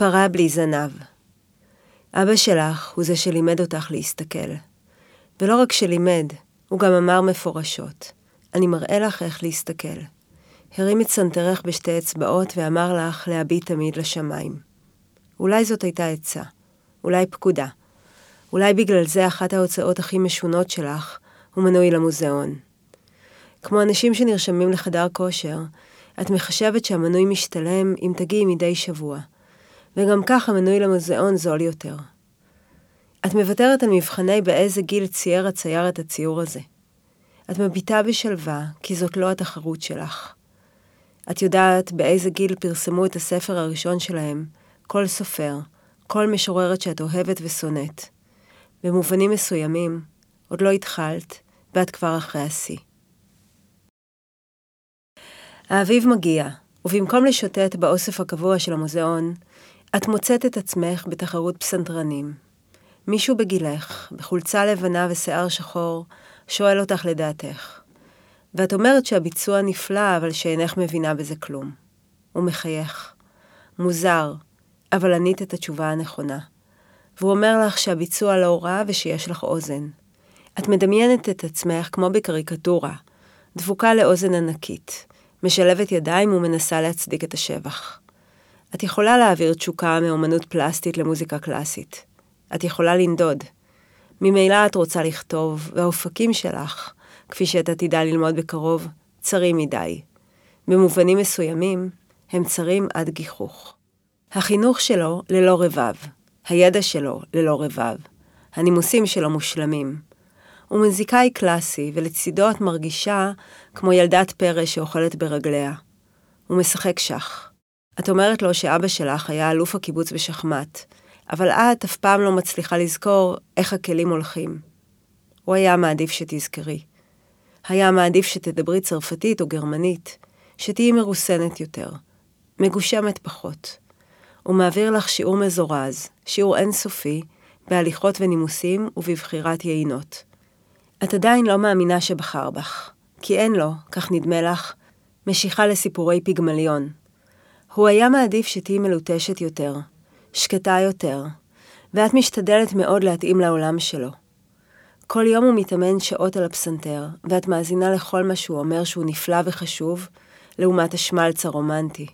פרה בלי זנב. אבא שלך הוא זה שלימד אותך להסתכל. ולא רק שלימד, הוא גם אמר מפורשות, אני מראה לך איך להסתכל. הרים את סנטרך בשתי אצבעות ואמר לך להביט תמיד לשמיים. אולי זאת הייתה עצה, אולי פקודה. אולי בגלל זה אחת ההוצאות הכי משונות שלך הוא מנוי למוזיאון. כמו אנשים שנרשמים לחדר כושר, את מחשבת שהמנוי משתלם אם תגיעי מדי שבוע, וגם כך המנוי למוזיאון זול יותר. את מוותרת על מבחני באיזה גיל צייר הצייר את הציור הזה. את מביטה בשלווה, כי זאת לא התחרות שלך. את יודעת באיזה גיל פרסמו את הספר הראשון שלהם, כל סופר, כל משוררת שאת אוהבת ושונאת. במובנים מסוימים, עוד לא התחלת, ואת כבר אחרי השיא. האביב מגיע, ובמקום לשוטט באוסף הקבוע של המוזיאון, את מוצאת את עצמך בתחרות פסנתרנים. מישהו בגילך, בחולצה לבנה ושיער שחור, שואל אותך לדעתך. ואת אומרת שהביצוע נפלא, אבל שאינך מבינה בזה כלום. הוא מחייך. מוזר, אבל ענית את התשובה הנכונה. והוא אומר לך שהביצוע לא רע ושיש לך אוזן. את מדמיינת את עצמך כמו בקריקטורה, דבוקה לאוזן ענקית, משלבת ידיים ומנסה להצדיק את השבח. את יכולה להעביר תשוקה מאומנות פלסטית למוזיקה קלאסית. את יכולה לנדוד. ממילא את רוצה לכתוב, והאופקים שלך, כפי שאת עתידה ללמוד בקרוב, צרים מדי. במובנים מסוימים, הם צרים עד גיחוך. החינוך שלו ללא רבב, הידע שלו ללא רבב, הנימוסים שלו מושלמים. הוא מוזיקאי קלאסי, ולצידו את מרגישה כמו ילדת פרא שאוכלת ברגליה. הוא משחק שח. את אומרת לו שאבא שלך היה אלוף הקיבוץ בשחמט, אבל את אף פעם לא מצליחה לזכור איך הכלים הולכים. הוא היה מעדיף שתזכרי. היה מעדיף שתדברי צרפתית או גרמנית, שתהיי מרוסנת יותר, מגושמת פחות. הוא מעביר לך שיעור מזורז, שיעור אינסופי, בהליכות ונימוסים ובבחירת יינות. את עדיין לא מאמינה שבחר בך, כי אין לו, כך נדמה לך, משיכה לסיפורי פיגמליון. הוא היה מעדיף שתהיי מלוטשת יותר, שקטה יותר, ואת משתדלת מאוד להתאים לעולם שלו. כל יום הוא מתאמן שעות על הפסנתר, ואת מאזינה לכל מה שהוא אומר שהוא נפלא וחשוב, לעומת השמלץ הרומנטי.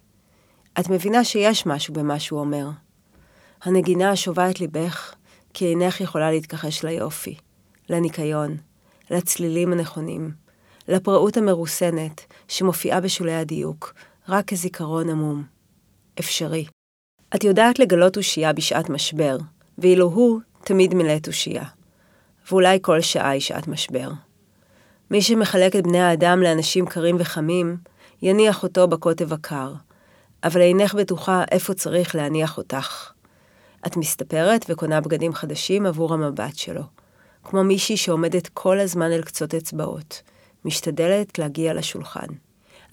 את מבינה שיש משהו במה שהוא אומר. הנגינה שובה את ליבך, כי אינך יכולה להתכחש ליופי, לניקיון, לצלילים הנכונים, לפראות המרוסנת שמופיעה בשולי הדיוק, רק כזיכרון עמום. אפשרי. את יודעת לגלות תושייה בשעת משבר, ואילו הוא תמיד מלא תושייה. ואולי כל שעה היא שעת משבר. מי שמחלק את בני האדם לאנשים קרים וחמים, יניח אותו בקוטב הקר, אבל אינך בטוחה איפה צריך להניח אותך. את מסתפרת וקונה בגדים חדשים עבור המבט שלו, כמו מישהי שעומדת כל הזמן אל קצות אצבעות, משתדלת להגיע לשולחן.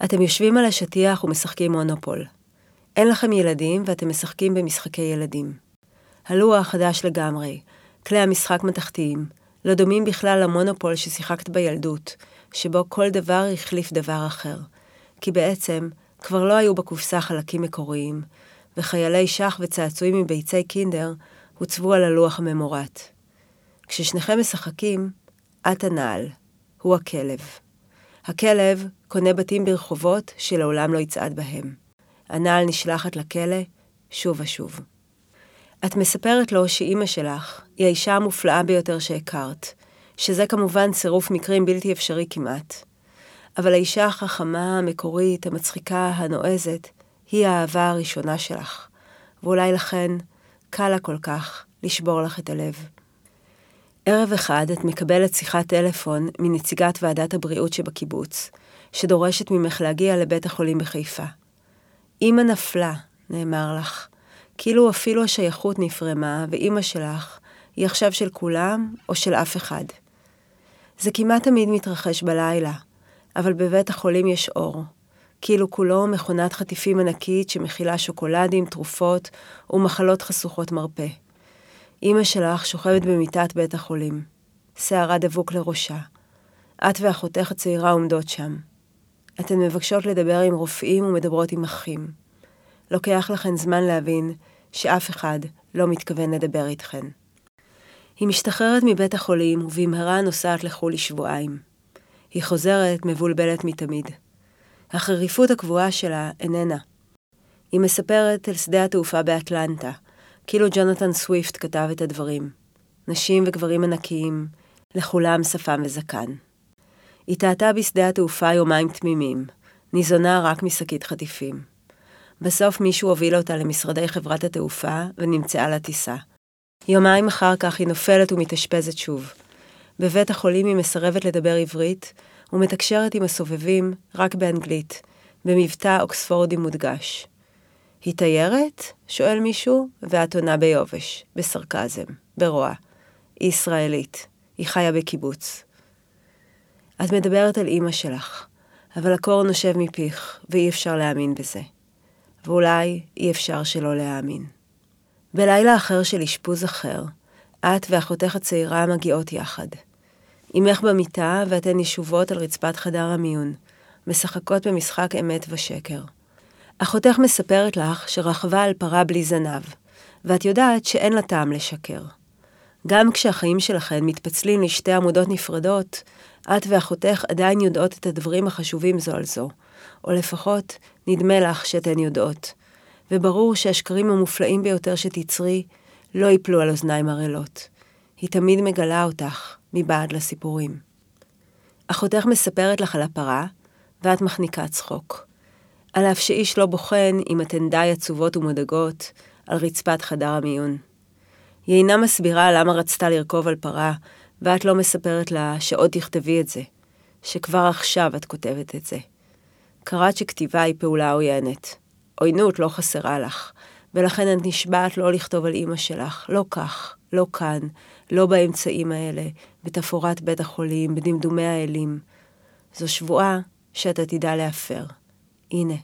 אתם יושבים על השטיח ומשחקים מונופול. אין לכם ילדים ואתם משחקים במשחקי ילדים. הלוח חדש לגמרי, כלי המשחק מתכתיים, לא דומים בכלל למונופול ששיחקת בילדות, שבו כל דבר החליף דבר אחר. כי בעצם, כבר לא היו בקופסה חלקים מקוריים, וחיילי שח וצעצועים מביצי קינדר הוצבו על הלוח הממורט. כששניכם משחקים, את הנעל, הוא הכלב. הכלב קונה בתים ברחובות שלעולם לא יצעד בהם. הנעל נשלחת לכלא שוב ושוב. את מספרת לו שאימא שלך היא האישה המופלאה ביותר שהכרת, שזה כמובן צירוף מקרים בלתי אפשרי כמעט. אבל האישה החכמה, המקורית, המצחיקה, הנועזת, היא האהבה הראשונה שלך, ואולי לכן קל לה כל כך לשבור לך את הלב. ערב אחד את מקבלת שיחת טלפון מנציגת ועדת הבריאות שבקיבוץ, שדורשת ממך להגיע לבית החולים בחיפה. אמא נפלה, נאמר לך, כאילו אפילו השייכות נפרמה, ואימא שלך היא עכשיו של כולם או של אף אחד. זה כמעט תמיד מתרחש בלילה, אבל בבית החולים יש אור. כאילו כולו מכונת חטיפים ענקית שמכילה שוקולדים, תרופות ומחלות חשוכות מרפא. אמא שלך שוכבת במיטת בית החולים. שערה דבוק לראשה. את ואחותך הצעירה עומדות שם. אתן מבקשות לדבר עם רופאים ומדברות עם אחים. לוקח לכן זמן להבין שאף אחד לא מתכוון לדבר איתכן. היא משתחררת מבית החולים ובמהרה נוסעת לחו"ל לשבועיים. היא חוזרת מבולבלת מתמיד. החריפות הקבועה שלה איננה. היא מספרת על שדה התעופה באטלנטה, כאילו ג'ונתן סוויפט כתב את הדברים. נשים וגברים ענקיים, לכולם שפם וזקן. היא טעתה בשדה התעופה יומיים תמימים, ניזונה רק משקית חטיפים. בסוף מישהו הוביל אותה למשרדי חברת התעופה ונמצאה לטיסה. יומיים אחר כך היא נופלת ומתאשפזת שוב. בבית החולים היא מסרבת לדבר עברית, ומתקשרת עם הסובבים רק באנגלית, במבטא אוקספורדי מודגש. היא תיירת? שואל מישהו, ואת עונה ביובש, בסרקזם, ברוע. היא ישראלית, היא חיה בקיבוץ. את מדברת על אימא שלך, אבל הקור נושב מפיך, ואי אפשר להאמין בזה. ואולי אי אפשר שלא להאמין. בלילה אחר של אשפוז אחר, את ואחותך הצעירה מגיעות יחד. אמך במיטה ואתן ישובות על רצפת חדר המיון, משחקות במשחק אמת ושקר. אחותך מספרת לך שרכבה על פרה בלי זנב, ואת יודעת שאין לה טעם לשקר. גם כשהחיים שלכן מתפצלים לשתי עמודות נפרדות, את ואחותך עדיין יודעות את הדברים החשובים זו על זו, או לפחות נדמה לך שאתן יודעות. וברור שהשקרים המופלאים ביותר שתצרי לא ייפלו על אוזניים ערלות. היא תמיד מגלה אותך מבעד לסיפורים. אחותך מספרת לך על הפרה, ואת מחניקה צחוק. על אף שאיש לא בוחן אם אתן די עצובות ומודאגות על רצפת חדר המיון. היא אינה מסבירה למה רצתה לרכוב על פרה, ואת לא מספרת לה שעוד תכתבי את זה, שכבר עכשיו את כותבת את זה. קראת שכתיבה היא פעולה עוינת. עוינות לא חסרה לך, ולכן את נשבעת לא לכתוב על אימא שלך, לא כך, לא כאן, לא באמצעים האלה, בתפאורת בית החולים, בדמדומי האלים. זו שבועה שאת עתידה להפר. הנה,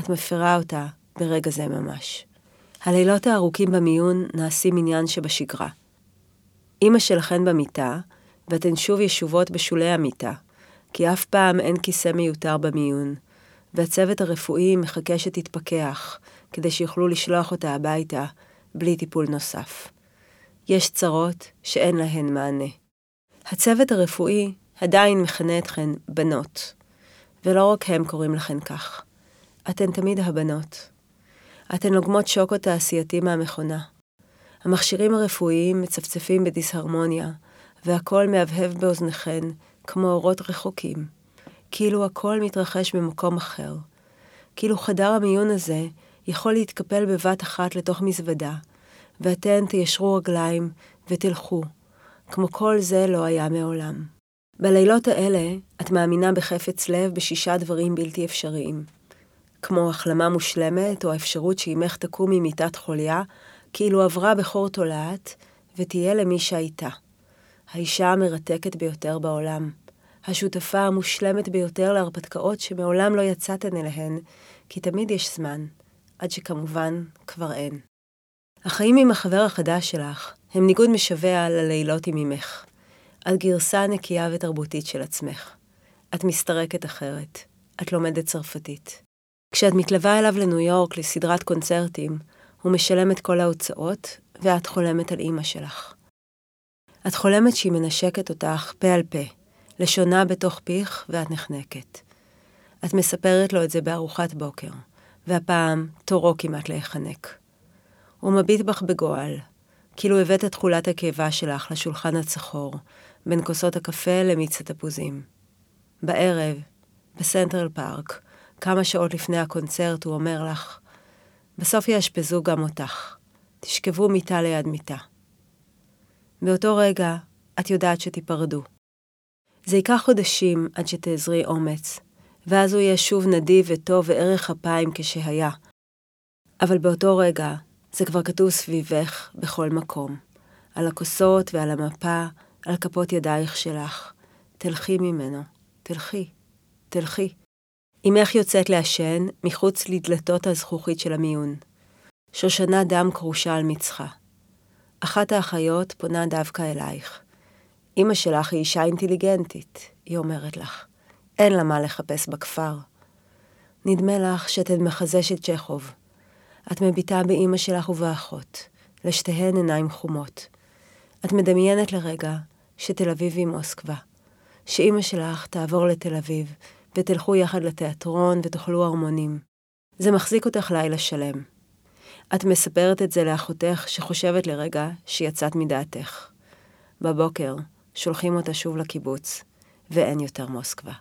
את מפרה אותה ברגע זה ממש. הלילות הארוכים במיון נעשים עניין שבשגרה. אמא שלכן במיטה, ואתן שוב ישובות בשולי המיטה, כי אף פעם אין כיסא מיותר במיון, והצוות הרפואי מחכה שתתפכח, כדי שיוכלו לשלוח אותה הביתה, בלי טיפול נוסף. יש צרות שאין להן מענה. הצוות הרפואי עדיין מכנה אתכן בנות, ולא רק הם קוראים לכן כך. אתן תמיד הבנות. אתן לוגמות שוקו תעשייתי מהמכונה. המכשירים הרפואיים מצפצפים בדיסהרמוניה, והקול מהבהב באוזניכן כמו אורות רחוקים, כאילו הכל מתרחש במקום אחר. כאילו חדר המיון הזה יכול להתקפל בבת אחת לתוך מזוודה, ואתן תיישרו רגליים ותלכו, כמו כל זה לא היה מעולם. בלילות האלה את מאמינה בחפץ לב בשישה דברים בלתי אפשריים. כמו החלמה מושלמת, או האפשרות שאימך תקום ממיטת חוליה, כאילו עברה בחור תולעת, ותהיה למי שהייתה. האישה המרתקת ביותר בעולם. השותפה המושלמת ביותר להרפתקאות שמעולם לא יצאתן אליהן, כי תמיד יש זמן, עד שכמובן כבר אין. החיים עם החבר החדש שלך הם ניגוד משווע ללילות עם אמך. את גרסה נקייה ותרבותית של עצמך. את מסתרקת אחרת. את לומדת צרפתית. כשאת מתלווה אליו לניו יורק לסדרת קונצרטים, הוא משלם את כל ההוצאות, ואת חולמת על אימא שלך. את חולמת שהיא מנשקת אותך פה על פה, לשונה בתוך פיך, ואת נחנקת. את מספרת לו את זה בארוחת בוקר, והפעם תורו כמעט להיחנק. הוא מביט בך בגועל, כאילו הבאת את תכולת הקיבה שלך לשולחן הצחור, בין כוסות הקפה למיץ התפוזים. בערב, בסנטרל פארק, כמה שעות לפני הקונצרט, הוא אומר לך, בסוף יאשפזו גם אותך. תשכבו מיטה ליד מיטה. באותו רגע, את יודעת שתיפרדו. זה ייקח חודשים עד שתאזרי אומץ, ואז הוא יהיה שוב נדיב וטוב וערך אפיים כשהיה. אבל באותו רגע, זה כבר כתוב סביבך בכל מקום. על הכוסות ועל המפה, על כפות ידייך שלך. תלכי ממנו, תלכי, תלכי. אמך יוצאת לעשן מחוץ לדלתות הזכוכית של המיון. שושנה דם כרושה על מצחה. אחת האחיות פונה דווקא אלייך. אמא שלך היא אישה אינטליגנטית, היא אומרת לך. אין לה מה לחפש בכפר. נדמה לך שאתן מחזשת צ'כוב. את מביטה באימא שלך ובאחות, לשתיהן עיניים חומות. את מדמיינת לרגע שתל אביב היא מוסקבה, שאימא שלך תעבור לתל אביב, ותלכו יחד לתיאטרון ותאכלו ארמונים. זה מחזיק אותך לילה שלם. את מספרת את זה לאחותך שחושבת לרגע שיצאת מדעתך. בבוקר שולחים אותה שוב לקיבוץ, ואין יותר מוסקבה.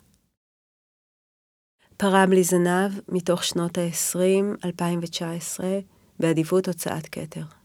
פרה בלי זנב, מתוך שנות ה-20, 2019, באדיבות הוצאת כתר.